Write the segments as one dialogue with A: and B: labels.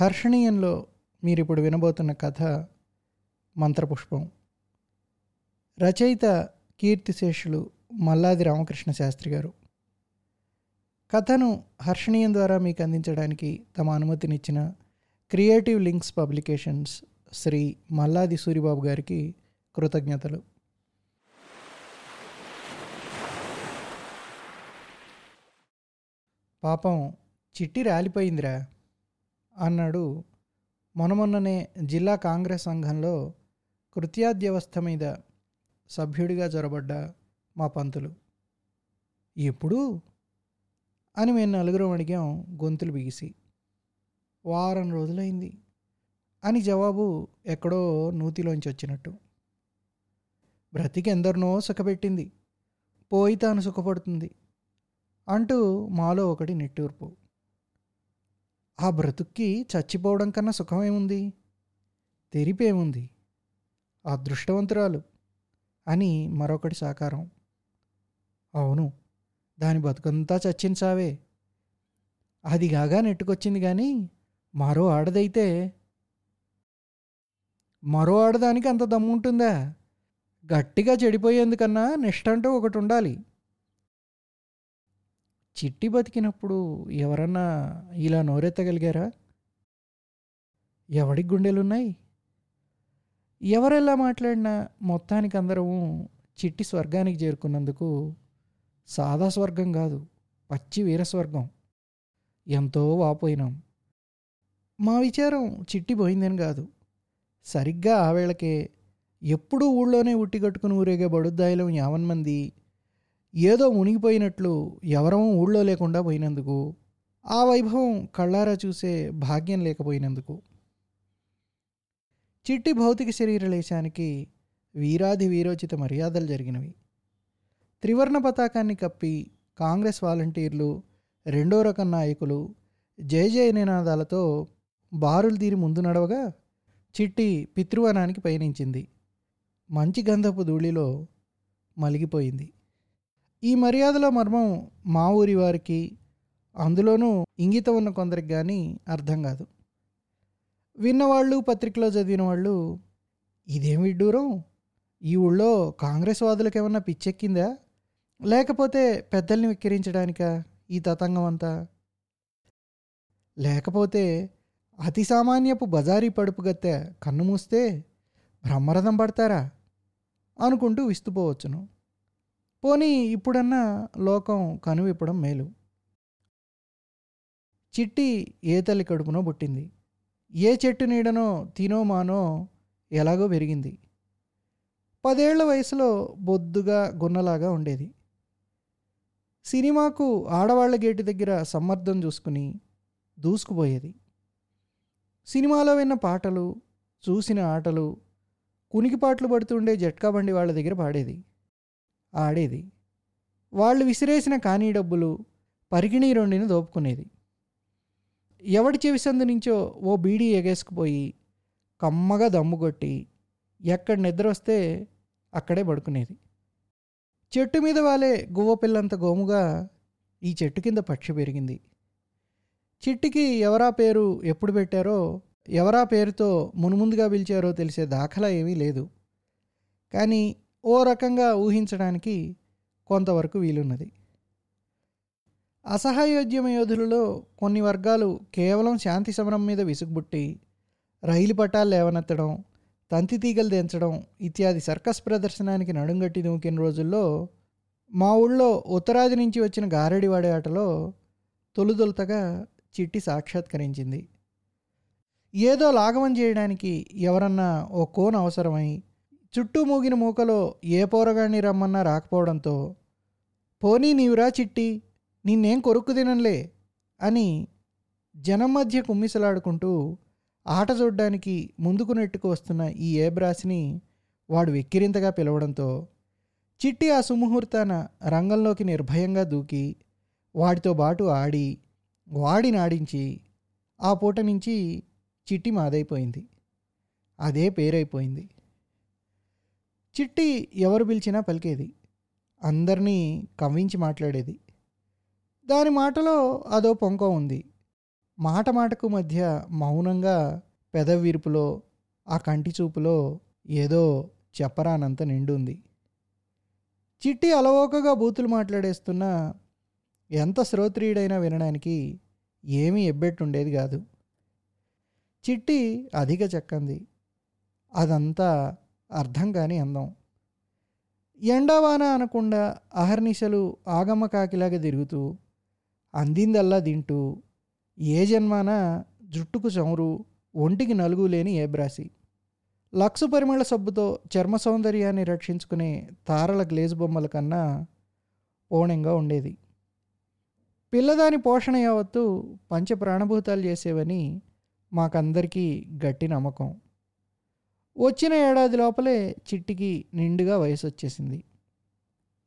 A: హర్షణీయంలో మీరు ఇప్పుడు వినబోతున్న కథ మంత్రపుష్పం. రచయిత కీర్తిశేషులు మల్లాది రామకృష్ణ శాస్త్రి గారు. కథను హర్షణీయం ద్వారా మీకు అందించడానికి తమ అనుమతినిచ్చిన creative links publications Shri Malladi Suribabu గారికి కృతజ్ఞతలు. పాపం చిట్టి రాలిపోయిందిరా. అన్నాడు. మొనమొన్ననే జిల్లా కాంగ్రెస్ సంఘంలో కృత్యాద్యవస్థ మీద సభ్యుడిగా జొరబడ్డ మా పంతులు. ఎప్పుడు? అని మేము నలుగురం అడిగాం గొంతులు బిగిసి. వారం రోజులైంది అని జవాబు ఎక్కడో నూతిలోంచి వచ్చినట్టు. బ్రతికి ఎందరినో సుఖపెట్టింది. పోయి తాను సుఖపడుతుంది అంటూ మాలో ఒకటి నిట్టూర్పు. ఆ బ్రతుక్కి చచ్చిపోవడం కన్నా సుఖమేముంది? తెరిపేముంది? అదృష్టవంతురాలు అని మరొకటి సాకారం. అవును దాని బతుకంతా చచ్చించావే. అది కాగా నెట్టుకొచ్చింది కానీ మరో ఆడదైతే మరో ఆడదానికి అంత దమ్ముంటుందా? గట్టిగా చెడిపోయేందుకన్నా నిష్టంటూ ఒకటి ఉండాలి చిట్టి బతికినప్పుడు ఎవరన్నా ఇలా నోరెత్తగలిగారా? ఎవడికి గుండెలున్నాయి? ఎవరెలా మాట్లాడినా మొత్తానికి అందరము చిట్టి స్వర్గానికి చేరుకున్నందుకు సాదా స్వర్గం కాదు పచ్చి వీరస్వర్గం ఎంతో వాపోయినాం. మా విచారం చిట్టి పోయిందని కాదు. సరిగ్గా ఆ వేళకే ఎప్పుడూ ఊళ్ళోనే ఉట్టిగట్టుకుని ఊరేగే బడుద్దాయిలం యావన్ మంది ఏదో మునిగిపోయినట్లు ఎవరమూ ఊళ్ళో లేకుండా పోయినందుకు ఆ వైభవం కళ్ళారా చూసే భాగ్యం లేకపోయినందుకు. చిట్టి భౌతిక శరీర లేశానికి వీరాధి వీరోచిత మర్యాదలు జరిగినవి. త్రివర్ణ పతాకాన్ని కప్పి కాంగ్రెస్ వాలంటీర్లు రెండో రకం నాయకులు జయ జయ నినాదాలతో బారులు తీరి ముందు నడవగా చిట్టి పితృవనానికి పయనించింది. మంచి గంధపు ధూళిలో మలిగిపోయింది. ఈ మర్యాదల మర్మం మా ఊరి వారికి అందులోనూ ఇంగితం ఉన్న కొందరికి కానీ అర్థం కాదు. విన్నవాళ్ళు పత్రికలో చదివిన వాళ్ళు ఇదేమి విడ్డూరం? ఈ ఊళ్ళో కాంగ్రెస్ వాదులకు ఏమన్నా పిచ్చెక్కిందా? లేకపోతే పెద్దల్ని విక్కిరించడానికా ఈ తతంగం అంతా? లేకపోతే అతి సామాన్యపు బజారీ పడుపుగత్తె కన్ను మూస్తే బ్రహ్మరథం పడతారా? అనుకుంటూ విస్తుపోవచ్చును. పోనీ ఇప్పుడన్నా లోకం కనువిప్పడం మేలు. చిట్టి ఏ తల్లి కడుపునో పుట్టింది. ఏ చెట్టు నీడనో తినో మానో ఎలాగో పెరిగింది. పదేళ్ళ వయసులో బొద్దుగా గున్నలాగా ఉండేది. సినిమాకు ఆడవాళ్ళ గేటు దగ్గర సమ్మర్థం చూసుకుని దూసుకుపోయేది. సినిమాలో విన్న పాటలు చూసిన ఆటలు కునికిపాట్లు పడుతుండే జట్కా బండి వాళ్ళ దగ్గర పాడేది. ఆడేది. వాళ్ళు విసిరేసిన కానీ డబ్బులు పరిగిణీ రెండిని దోపుకునేది. ఎవడి చెవిసందు నుంచో ఓ బీడీ ఎగేసుకుపోయి కమ్మగా దమ్ము కొట్టి ఎక్కడ నిద్ర వస్తే అక్కడే పడుకునేది. చెట్టు మీద వాలే గువ్వ పిల్లంత గోముగా ఈ చెట్టు కింద పక్షి పెరిగింది. చిట్టికి ఎవరా పేరు ఎప్పుడు పెట్టారో ఎవరా పేరుతో మునుముందుగా పిలిచారో తెలిసే దాఖలా ఏమీ లేదు. కానీ ఓ రకంగా ఊహించడానికి కొంతవరకు వీలున్నది. అసహాయోద్యమ యోధులలో కొన్ని వర్గాలు కేవలం శాంతి సమరం మీద విసుగుబుట్టి రైలు పట్టాలు లేవనెత్తడం తంతి తీగలు దించడం ఇత్యాది సర్కస్ ప్రదర్శనానికి నడుంగట్టి దూకిన రోజుల్లో మా ఊళ్ళో ఉత్తరాది నుంచి వచ్చిన గారడివాడే ఆటలో తొలుదొలతగా చిట్టి సాక్షాత్కరించింది. ఏదో లాఘవం చేయడానికి ఎవరన్నా ఓ కోన్ అవసరమై చుట్టూ మూగిన మూకలో ఏ పోరగాణ్ణి రమ్మన్నా రాకపోవడంతో పోనీ నీవురా చిట్టి నిన్నేం కొరుక్కు తినంలే అని జనం మధ్య కుమ్మిసలాడుకుంటూ ఆట చూడ్డానికి ముందుకు నెట్టుకు వస్తున్న ఈ ఏబ్రాస్ని వాడు వెక్కిరింతగా పిలవడంతో చిట్టి ఆ సుముహూర్తాన రంగంలోకి నిర్భయంగా దూకి వాడితో బాటు ఆడి వాడిని ఆడించి ఆ పూట నుంచి చిట్టి మాదైపోయింది. అదే పేరైపోయింది. చిట్టి ఎవరు పిలిచినా పలికేది. అందరినీ కవ్వించి మాట్లాడేది. దాని మాటలో అదో పొంక ఉంది. మాట మాటకు మధ్య మౌనంగా పెదవిరుపులో ఆ కంటి చూపులో ఏదో చెప్పరానంత నిండుంది. చిట్టి అలవోకగా బూతులు మాట్లాడేస్తున్నా ఎంత శ్రోత్రియుడైనా వినడానికి ఏమీ ఎబ్బెట్టుండేది కాదు. చిట్టి అధిక చెక్కంది. అదంతా అర్థం కాని అందం. ఎండావాన అనకుండా అహర్నిశలు ఆగమకాకిలాగా తిరుగుతూ అందిందల్లా తింటూ ఏ జన్మాన జుట్టుకు చమురు ఒంటికి నలుగు లేని ఏబ్రాసి లక్సు పరిమళ సబ్బుతో చర్మ సౌందర్యాన్ని రక్షించుకునే తారల గ్లేజ్ బొమ్మల కన్నా ఓణంగా ఉండేది. పిల్లదాని పోషణ యావత్తు పంచ ప్రాణభూతాలు చేసేవని మాకందరికీ గట్టి నమ్మకం. వచ్చిన ఏడాది లోపలే చిట్టికి నిండుగా వయసు వచ్చేసింది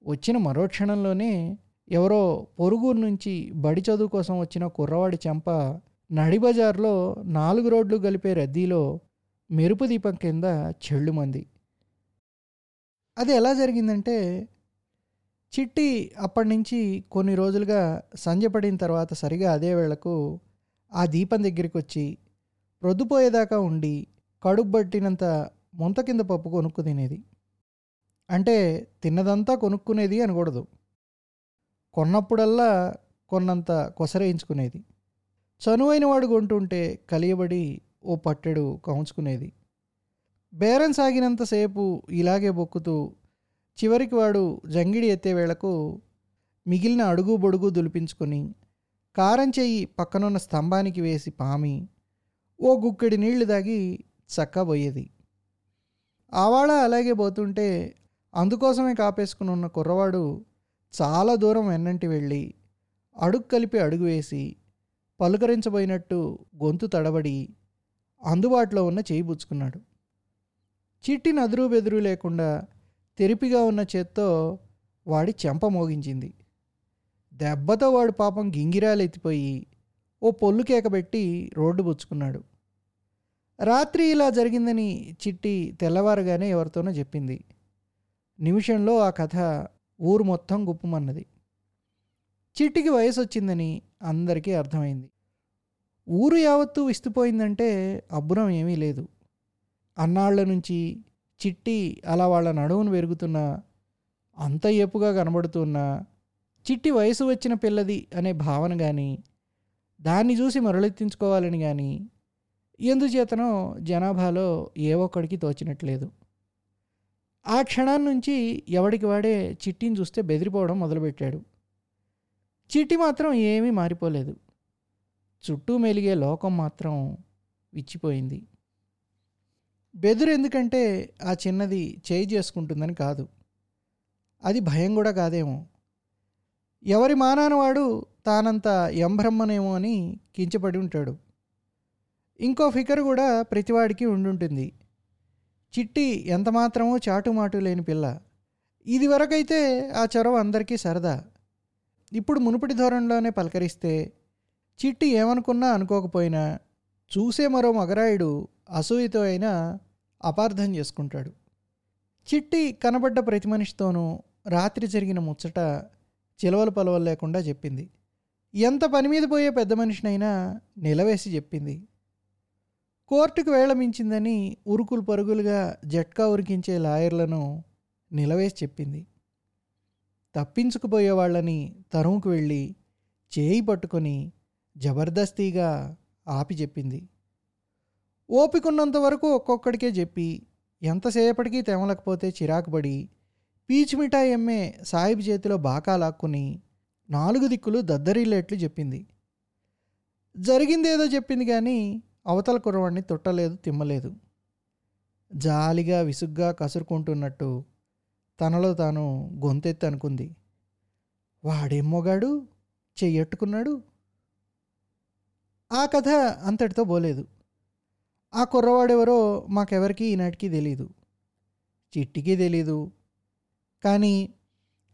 A: వచ్చిన మరో క్షణంలోనే ఎవరో పొరుగురు నుంచి బడి చదువు కోసం వచ్చిన కుర్రవాడి చెంప నడిబజార్లో నాలుగు రోడ్లు కలిపే రద్దీలో మెరుపు దీపం కింద చెళ్ళుమంది. అది ఎలా జరిగిందంటే చిట్టి అప్పటి నుంచి కొన్ని రోజులుగా సంజ పడిన తర్వాత సరిగా అదే వేళకు ఆ దీపం దగ్గరికి వచ్చి ప్రొద్దుపోయేదాకా ఉండి కడుపు పట్టినంత ముంత కింద పప్పు కొనుక్కు తినేది. అంటే తిన్నదంతా కొనుక్కునేది అనకూడదు. కొన్నప్పుడల్లా కొన్నంత కొసరేయించుకునేది. చనువైన వాడు కొంటుంటే కలియబడి ఓ పట్టెడు కౌంచుకునేది. బేరం సాగినంతసేపు ఇలాగే బొక్కుతూ చివరికి వాడు జంగిడి ఎత్తే వేళకు మిగిలిన అడుగు బొడుగు దులిపించుకొని కారం చెయ్యి పక్కనున్న స్తంభానికి వేసి పామి ఓ గుక్కెడి నీళ్ళు దాగి చక్కబోయేది. ఆవాళ అలాగే పోతుంటే అందుకోసమే కాపేసుకుని ఉన్న కుర్రవాడు చాలా దూరం వెన్నంటి వెళ్ళి అడుగు కలిపి అడుగు వేసి పలుకరించబోయినట్టు గొంతు తడబడి అందుబాటులో ఉన్న చేయి పుచ్చుకున్నాడు. చిట్టి నదురు బెదురు లేకుండా తెరిపిగా ఉన్న చేత్తో వాడి చెంప మోగించింది. దెబ్బతో వాడు పాపం గింగిరాలు ఎత్తిపోయి ఓ పొల్లు కేకబెట్టి రోడ్డు పుచ్చుకున్నాడు. రాత్రి ఇలా జరిగిందని చిట్టి తెల్లవారుగానే ఎవరితోనో చెప్పింది. నిమిషంలో ఆ కథ ఊరు మొత్తం గుప్పమన్నది. చిట్టికి వయసు వచ్చిందని అందరికీ అర్థమైంది. ఊరు యావత్తు విస్తుపోయిందంటే అబ్బురం ఏమీ లేదు. అన్నాళ్ళ నుంచి చిట్టి అలా వాళ్ళ నడువును పెరుగుతున్నా అంత ఏపుగా కనబడుతున్నా చిట్టి వయసు వచ్చిన పిల్లది అనే భావన కానీ దాన్ని చూసి మరలెత్తించుకోవాలని కానీ ఎందుచేతనో జనాభాలో ఏ ఒక్కడికి తోచినట్లేదు. ఆ క్షణాన్ని నుంచి ఎవడికి వాడే చిట్టిని చూస్తే బెదిరిపోవడం మొదలుపెట్టాడు. చిట్టి మాత్రం ఏమీ మారిపోలేదు. చుట్టూ మెలిగే లోకం మాత్రం విచ్చిపోయింది. బెదురు ఎందుకంటే ఆ చిన్నది చేయి చేసుకుంటుందని కాదు. అది భయం కూడా కాదేమో. ఎవరి మానానవాడు తానంత ఎంబ్రహ్మనేమో అని కించపడి ఉంటాడు. ఇంకో ఫికర్ కూడా ప్రతివాడికి ఉండుంటుంది. చిట్టి ఎంతమాత్రమో చాటుమాటు లేని పిల్ల. ఇది వరకైతే ఆ చొరవ అందరికీ సరదా. ఇప్పుడు మునుపటి ధోరణిలోనే పలకరిస్తే చిట్టి ఏమనుకున్నా అనుకోకపోయినా చూసే మరో మగరాయుడు అసూయతో అయినా అపార్థం చేసుకుంటాడు. చిట్టి కనబడ్డ ప్రతి మనిషితోనూ రాత్రి జరిగిన ముచ్చట చిలవలు పలవలు లేకుండా చెప్పింది. ఎంత పని మీద పోయే పెద్ద మనిషినైనా నిలవేసి చెప్పింది. కోర్టుకు వేళమించిందని ఉరుకులు పరుగులుగా జట్కా ఉరికించే లాయర్లను నిలవేసి చెప్పింది. తప్పించుకుపోయే వాళ్ళని తరుముకు వెళ్ళి చేయి పట్టుకొని జబర్దస్తిగా ఆపి చెప్పింది. ఓపికన్నంత వరకు ఒక్కొక్కడికే చెప్పి ఎంతసేపటికి తెమలకపోతే చిరాకుపడి పీచు మిఠాయి ఎమ్మే సాయిబ్ చేతిలో బాకా లాక్కుని నాలుగు దిక్కులు దద్దరిల్లేట్లు చెప్పింది. జరిగిందేదో చెప్పింది కానీ అవతల కురవాడిని తొట్టలేదు తిమ్మలేదు. జాలిగా విసుగ్గా కసురుకుంటున్నట్టు తనలో తాను గొంతెత్తి అనుకుంది. వాడేం మొగాడు? చెయ్యట్టుకున్నాడు ఆ కథ అంతటితో పోలేదు. ఆ కుర్రవాడెవరో మాకెవరికి ఈనాటికి తెలీదు. చిట్టికి తెలీదు. కానీ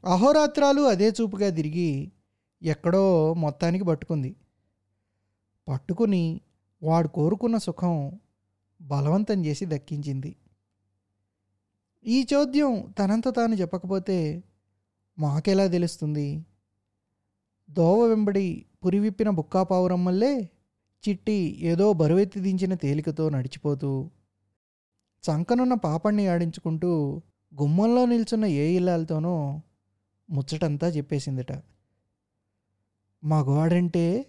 A: అహోరాత్రాలు అదే చూపుగా తిరిగి ఎక్కడో మొత్తానికి పట్టుకుంది. పట్టుకుని వాడు కోరుకున్న సుఖం బలవంతం చేసి దక్కించింది. ఈ చోద్యం తనంత తాను చెప్పకపోతే మాకెలా తెలుస్తుంది? దోవ వెంబడి పురివిప్పిన బుక్కాపావురమ్మల్లే చిట్టి ఏదో బరువెత్తి దించిన తేలికతో నడిచిపోతూ చంకనున్న పాపణ్ణి ఆడించుకుంటూ గుమ్మంలో నిల్చున్న ఏ ఇల్లాలతోనో ముచ్చటంతా చెప్పేసిందట. మగవాడంటే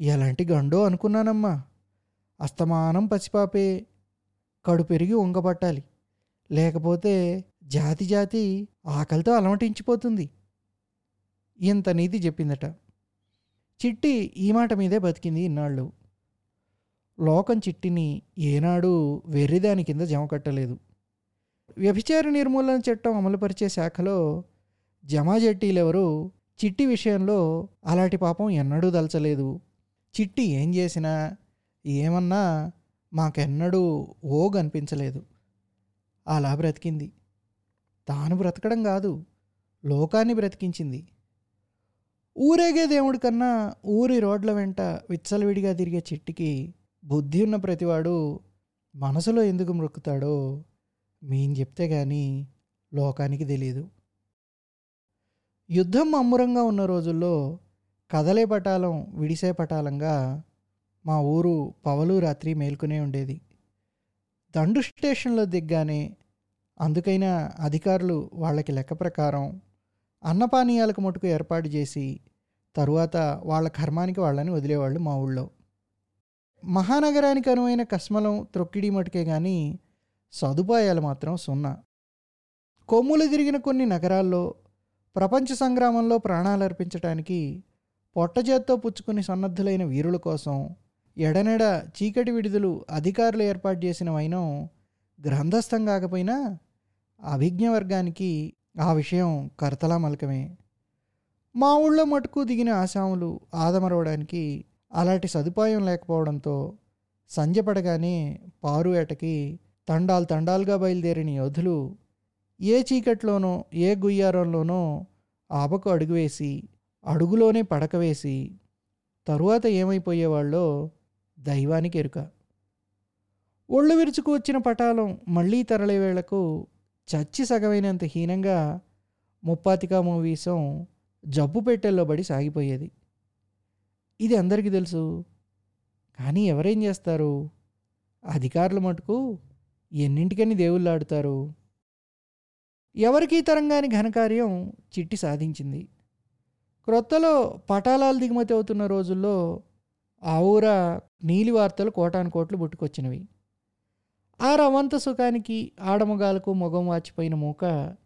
A: ఎలాంటి గండో అనుకున్నానమ్మా. అస్తమానం పసిపాపే కడు పెరిగి ఉంగబట్టాలి లేకపోతే జాతి జాతి ఆకలితో అలమటించిపోతుంది. ఇంత నీతి చెప్పిందట. చిట్టి ఈ మాట మీదే బతికింది ఇన్నాళ్ళు. లోకం చిట్టిని ఏనాడు వెర్రిదాని కింద జమ కట్టలేదు వ్యభిచార నిర్మూలన చట్టం అమలుపరిచే శాఖలో జమాజట్టీలెవరూ చిట్టి విషయంలో అలాంటి పాపం ఎన్నడూ దలచలేదు. చిట్టి ఏం చేసినా ఏమన్నా మాకెన్నడూ ఓగ్ అనిపించలేదు అలా బ్రతికింది. తాను బ్రతకడం కాదు లోకాన్ని బ్రతికించింది. ఊరేగే దేవుడి కన్నా ఊరి రోడ్ల వెంట విచ్చలవిడిగా తిరిగే చిట్టికి బుద్ధి ఉన్న ప్రతివాడు మనసులో ఎందుకు మ్రొక్కుతాడో మేం చెప్తే కానీ లోకానికి తెలియదు యుద్ధం అమ్మురంగా ఉన్న రోజుల్లో కదలే పటాలం విడిసే పటాలంగా మా ఊరు పవలు రాత్రి మేల్కొనే ఉండేది. దండు స్టేషన్లో దిగ్గానే అందుకైనా అధికారులు వాళ్ళకి లెక్క ప్రకారం అన్నపానీయాలకు మటుకు ఏర్పాటు చేసి తరువాత వాళ్ళ కర్మానికి వాళ్ళని వదిలేవాళ్ళు మా ఊళ్ళో. మహానగరానికి అనువైన కస్మలం త్రొక్కిడి మటుకే కానీ సదుపాయాలు మాత్రం సున్నా. కొమ్ములు తిరిగిన కొన్ని నగరాల్లో ప్రపంచ సంగ్రామంలో ప్రాణాలర్పించడానికి పొట్టజేత్తో పుచ్చుకుని సన్నద్ధులైన వీరుల కోసం ఎడనెడ చీకటి విడుదలు అధికారులు ఏర్పాటు చేసిన వైనం గ్రంథస్థం కాకపోయినా అభిజ్ఞ వర్గానికి ఆ విషయం కర్తలా మలకమే. మా ఊళ్ళో మటుకు దిగిన ఆశాములు ఆదమరవడానికి అలాంటి సదుపాయం లేకపోవడంతో సంజపడగానే పారువేటకి తండాలు తండాలుగా బయలుదేరిన యోధులు ఏ చీకట్లోనో ఏ గుయ్యారంలోనో ఆపకు అడుగు వేసి అడుగులోనే పడక వేసి తరువాత ఏమైపోయేవాళ్ళో దైవానికి ఎరుక. ఒళ్ళు విరుచుకు వచ్చిన పటాలం మళ్ళీ తరలే వేళకు చచ్చి సగమైనంత హీనంగా ముప్పాతికా మూవీసం జబ్బు పెట్టెల్లో పడి సాగిపోయేది. ఇది అందరికీ తెలుసు. కానీ ఎవరేం చేస్తారు? అధికారులు మటుకు ఎన్నింటికని దేవుళ్ళాడుతారు ఎవరికీ తరంగాని ఘనకార్యం చిట్టి సాధించింది. క్రొత్తలో పటాలాలు దిగుమతి అవుతున్న రోజుల్లో ఆ ఊర నీలి వార్తలు కోటాను కోట్లు పుట్టుకొచ్చినవి. ఆ రవంత సుఖానికి ఆడమగాలకు మొగం వాచిపోయిన మూక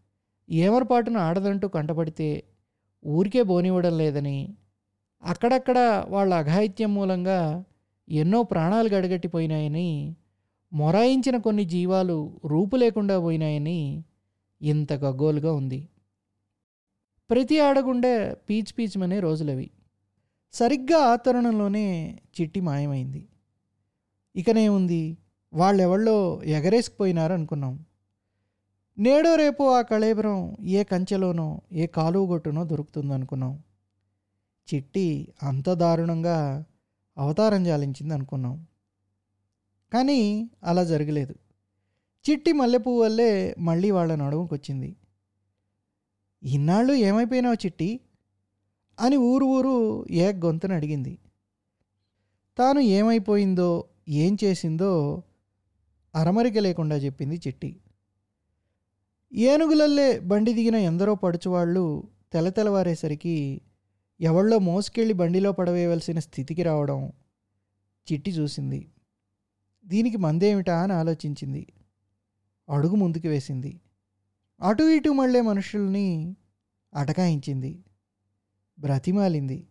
A: ఏమరపాటున ఆడదంటూ కంటపడితే ఊరికే బోనివ్వడం లేదని అక్కడక్కడ వాళ్ళ అఘాయిత్యం మూలంగా ఎన్నో ప్రాణాలు గడగట్టిపోయినాయని మొరాయించిన కొన్ని జీవాలు రూపు లేకుండా పోయినాయని ఇంత గగ్గోలుగా ఉంది. ప్రతి ఆడగుండె పీచ్ పీచ్మనే రోజులవి. సరిగ్గా ఆ తరుణంలోనే చిట్టి మాయమైంది. ఇకనేముంది వాళ్ళెవళ్ళో ఎగరేసుకుపోయినారు అనుకున్నాం. నేడో రేపో ఆ కళేబరం ఏ కంచెలోనో ఏ కాలువ గొట్టునో చిట్టి అంత దారుణంగా అవతారం జాలించింది అనుకున్నాం. కానీ అలా జరగలేదు. చిట్టి మల్లెపువ్వు వల్లే మళ్ళీ వాళ్ళ నడుముకొచ్చింది. ఇన్నాళ్ళు ఏమైపోయినావు చిట్టి? అని ఊరు ఊరు ఏ గొంతుని అడిగింది. తాను ఏమైపోయిందో ఏం చేసిందో అరమరిక లేకుండా చెప్పింది చిట్టి. ఏనుగులల్లే బండి దిగిన ఎందరో పడుచువాళ్ళు తెలతెలవారేసరికి ఎవళ్ళో మోసుకెళ్ళి బండిలో పడవేయవలసిన స్థితికి రావడం చిట్టి చూసింది. దీనికి మందేమిటా అని ఆలోచించింది. అడుగు ముందుకు వేసింది. అటు ఇటు మళ్ళే మనుషుల్ని అటకాయించింది. బ్రతిమాలింది.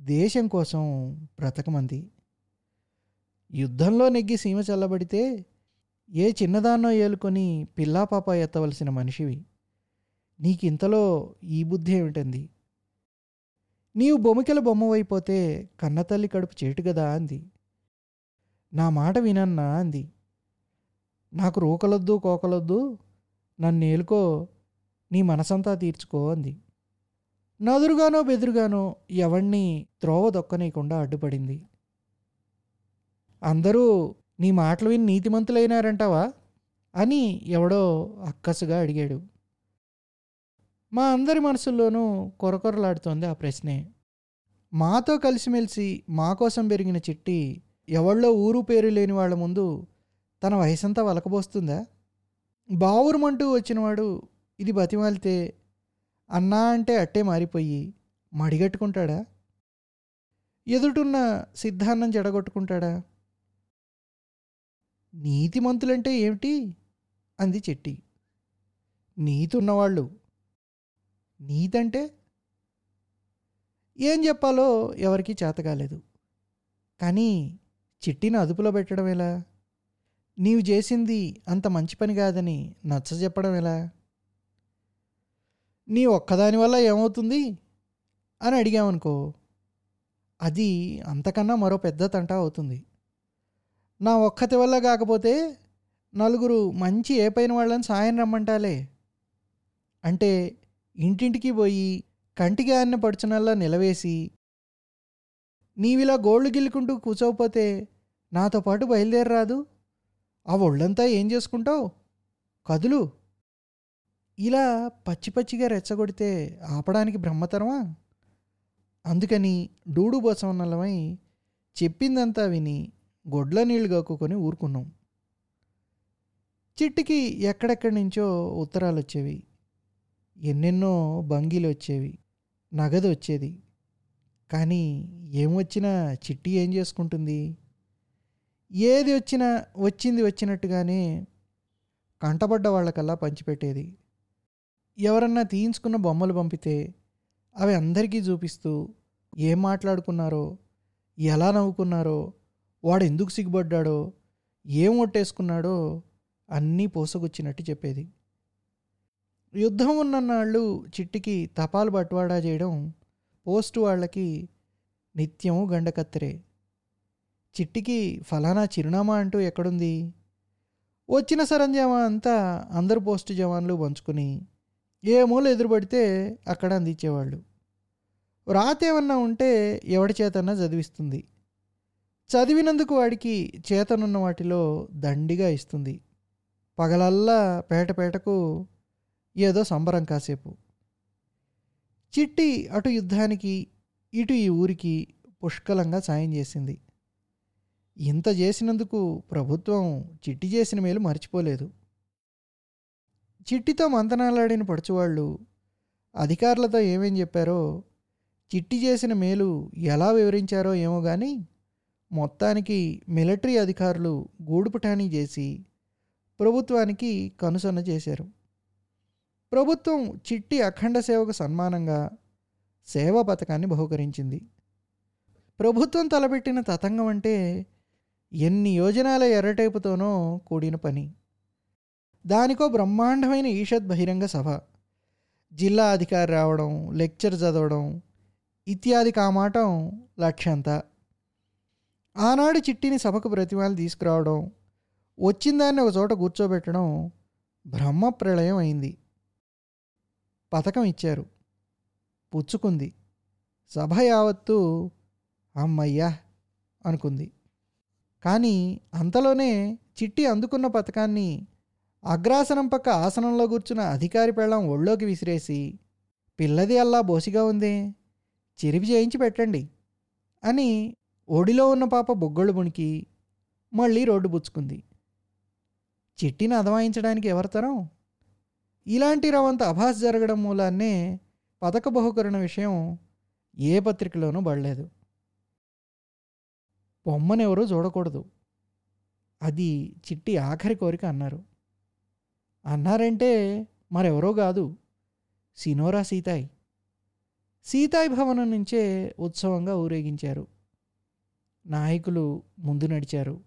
A: దేశం కోసం బ్రతకమంది. యుద్ధంలో నెగ్గి సీమ చల్లబడితే ఏ చిన్నదాన్నో ఏలుకొని పిల్లా పాప ఎత్తవలసిన మనిషివి. నీకింతలో ఈ బుద్ధి ఏమిటంది? నీవు బొమికల బొమ్మవైపోతే కన్నతల్లి కడుపు చేటు కదా అంది. నా మాట వినన్నా అంది. నాకు రూకలొద్దు కోకలొద్దు నన్ను ఏలుకో నీ మనసంతా తీర్చుకో అంది. నదురుగానో బెదురుగానో ఎవణ్ణి త్రోవ దొక్కనీయకుండా అడ్డుపడింది. అందరూ నీ మాటలు విని నీతిమంతులైనారంటావా? అని ఎవడో అక్కసుగా అడిగాడు. మా అందరి మనసుల్లోనూ కొరకొరలాడుతోంది ఆ ప్రశ్నే. మాతో కలిసిమెలిసి మా కోసం పెరిగిన చిట్టి ఎవళ్ళో ఊరు పేరు లేని వాళ్ళ ముందు తన వయసంతా వలకబోస్తుందా? బావురుమంటూ వచ్చినవాడు ఇది బతిమాలితే అన్నా అంటే అట్టే మారిపోయి మడిగట్టుకుంటాడా? ఎదుటున్న సిద్ధాన్నం జడగొట్టుకుంటాడా నీతిమంతులంటే ఏమిటి? అంది చెట్టి. నీతి ఉన్నవాళ్ళు నీతంటే? ఏం చెప్పాలో ఎవరికీ చేత కాలేదు. కానీ చిట్టిని అదుపులో పెట్టడం ఎలా? నీవు చేసింది అంత మంచి పని కాదని నచ్చ చెప్పడం ఎలా? నీ ఒక్కదాని వల్ల ఏమవుతుంది? అని అడిగామనుకో అది అంతకన్నా మరో పెద్ద తంట అవుతుంది. నా ఒక్కతి వల్ల కాకపోతే నలుగురు మంచి ఏ పైన వాళ్ళని సాయం రమ్మంటాలే. అంటే ఇంటింటికి పోయి కంటికి ఆన్న పడుచునల్లా నిలవేసి నీవిలా గోళ్ళు గిల్లుకుంటూ కూర్చోకపోతే నాతో పాటు బయలుదేరరాదు? ఆ ఒళ్ళంతా ఏం చేసుకుంటావు? కదులు. ఇలా పచ్చి పచ్చిగా రెచ్చగొడితే ఆపడానికి బ్రహ్మతరమా? అందుకని డూడు బసవన్నలమై చెప్పిందంతా విని గొడ్ల నీళ్ళు కక్కుకొని ఊరుకున్నాం. చిట్టికి ఎక్కడెక్కడి నుంచో ఉత్తరాలు వచ్చేవి ఎన్నెన్నో బంగీలు వచ్చేవి నగదు వచ్చేది కానీ ఏమొచ్చినా చిట్టి ఏం చేసుకుంటుంది? ఏది వచ్చినా వచ్చింది వచ్చినట్టుగానే కంటపడ్డ వాళ్ళకల్లా పంచిపెట్టేది. ఎవరన్నా తీయించుకున్న బొమ్మలు పంపితే అవి అందరికీ చూపిస్తూ ఏం మాట్లాడుకున్నారో ఎలా నవ్వుకున్నారో వాడు ఎందుకు సిగ్గుపడ్డాడో ఏం ఒట్టేసుకున్నాడో అన్నీ పోసగొచ్చినట్టు చెప్పేది. యుద్ధం ఉన్న నాళ్ళు చిట్టికి తపాలు బట్వాడా చేయడం పోస్టు వాళ్ళకి నిత్యం గండకత్తెరే. చిట్టికి ఫలానా చిరునామా అంటూ ఎక్కడుంది? వచ్చిన సరంజామా అంతా అందరు పోస్టు జవాన్లు పంచుకుని ఏ మూల ఎదురుపడితే అక్కడ అందించేవాళ్ళు. రాతేమన్నా ఉంటే ఎవడి చేతన్నా చదివిస్తుంది. చదివినందుకు వాడికి చేతనున్న వాటిలో దండిగా ఇస్తుంది. పగలల్లా పేటపేటకు ఏదో సంబరం కాసేపు. చిట్టి అటు యుద్ధానికి ఇటు ఈ ఊరికి పుష్కలంగా సాయం చేసింది. ఇంత చేసినందుకు ప్రభుత్వం చిట్టి చేసిన మేలు మర్చిపోలేదు. చిట్టితో మంతనాలాడిన పడుచువాళ్ళు అధికారులతో ఏమేం చెప్పారో చిట్టి చేసిన మేలు ఎలా వివరించారో ఏమో కానీ మొత్తానికి మిలిటరీ అధికారులు గూడుపుటానీ చేసి ప్రభుత్వానికి కనుసన్న చేశారు. ప్రభుత్వం చిట్టి అఖండ సేవకు సన్మానంగా సేవా పథకాన్ని బహుకరించింది. ప్రభుత్వం తలపెట్టిన తతంగం అంటే ఎన్ని యోజనాల ఎర్రటైపుతోనో కూడిన పని. దానికో బ్రహ్మాండమైన ఈషత్ బహిరంగ సభ. జిల్లా అధికారి రావడం లెక్చర్ చదవడం ఇత్యాది కామాటం లక్ష్యంతా. ఆనాడు చిట్టిని సభకు ప్రతిమాలు తీసుకురావడం వచ్చిందాన్ని ఒక చోట కూర్చోబెట్టడం బ్రహ్మ ప్రళయం అయింది. పథకం ఇచ్చారు. పుచ్చుకుంది. సభ యావత్తు అమ్మయ్యా అనుకుంది. కానీ అంతలోనే చిట్టి అందుకున్న పథకాన్ని అగ్రాసనం పక్క ఆసనంలో కూర్చున్న అధికారి పెళ్ళం ఒళ్ళోకి విసిరేసి పిల్లది అల్లా బోసిగా ఉంది చిరివి చేయించి పెట్టండి అని ఒడిలో ఉన్న పాప బొగ్గళ్ళు పుణికి మళ్ళీ రోడ్డు పుచ్చుకుంది. చిట్టిని అదమాయించడానికి ఎవరితరం ఇలాంటి రవంత అభాస్ జరగడం మూలాన్నే పథక బహుకరణ విషయం ఏ పత్రికలోనూ పడలేదు. బొమ్మనెవరూ చూడకూడదు. అది చిట్టి ఆఖరి కోరిక అన్నారు. అన్నారంటే మరెవరో కాదు సినోరా సీతాయ్. సీతాయ్ భవనం నుంచే ఉత్సవంగా ఊరేగించారు. నాయకులు ముందు నడిచారు.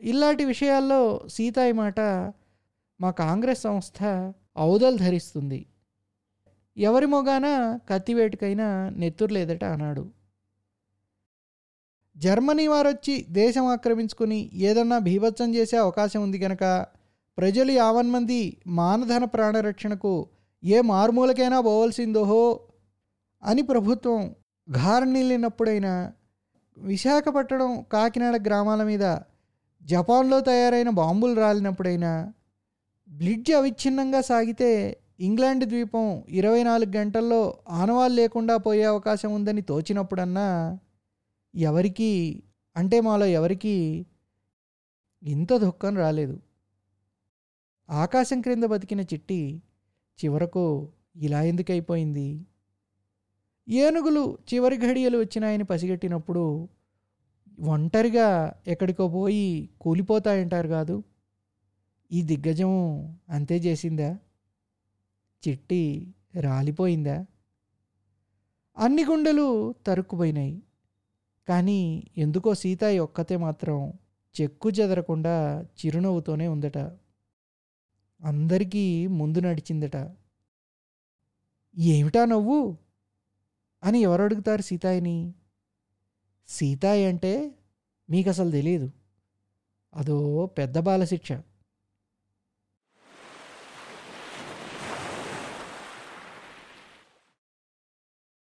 A: ఇలాంటి విషయాల్లో సీతాయి మాట మా కాంగ్రెస్ సంస్థ ఔదలు ధరిస్తుంది. ఎవరి మొగాన కత్తివేటుకైనా నెత్తురు లేదట అన్నాడు. జర్మనీ వారొచ్చి దేశం ఆక్రమించుకుని ఏదన్నా భీభత్సం చేసే అవకాశం ఉంది కనుక ప్రజలు యావన్ మంది మానధన ప్రాణరక్షణకు ఏ మారుమూలకైనా పోవలసిందోహో అని ప్రభుత్వం ఘారణిల్లినప్పుడైనా విశాఖపట్నం కాకినాడ గ్రామాల మీద జపాన్లో తయారైన బాంబులు రాలినప్పుడైనా బ్లిడ్జ్ అవిచ్ఛిన్నంగా సాగితే ఇంగ్లాండ్ ద్వీపం ఇరవై నాలుగు గంటల్లో ఆనవాలు లేకుండా పోయే అవకాశం ఉందని తోచినప్పుడన్నా ఎవరికీ అంటే మాలో ఎవరికీ ఇంత దుఃఖం రాలేదు. ఆకాశం క్రింద బతికిన చిట్టి చివరకు ఇలా ఎందుకైపోయింది? ఏనుగులు చివరి ఘడియలు వచ్చినాయని పసిగట్టినప్పుడు ఒంటరిగా ఎక్కడికో పోయి కూలిపోతాయంటారు కాదు? ఈ దిగ్గజం అంతే చేసిందా? చిట్టి రాలిపోయిందా? అన్ని గుండెలు తరుక్కుపోయినాయి. కానీ ఎందుకో సీతాయి ఒక్కతే మాత్రం చెక్కు చెదరకుండా చిరునవ్వుతోనే ఉందట. అందరికీ ముందు నడిచిందట. ఏమిటా నవ్వు? అని ఎవరు అడుగుతారు సీతాయిని. సీతాయి అంటే మీకు అసలు తెలియదు అదో పెద్ద బాలశిక్ష.